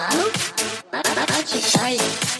Hello? Magic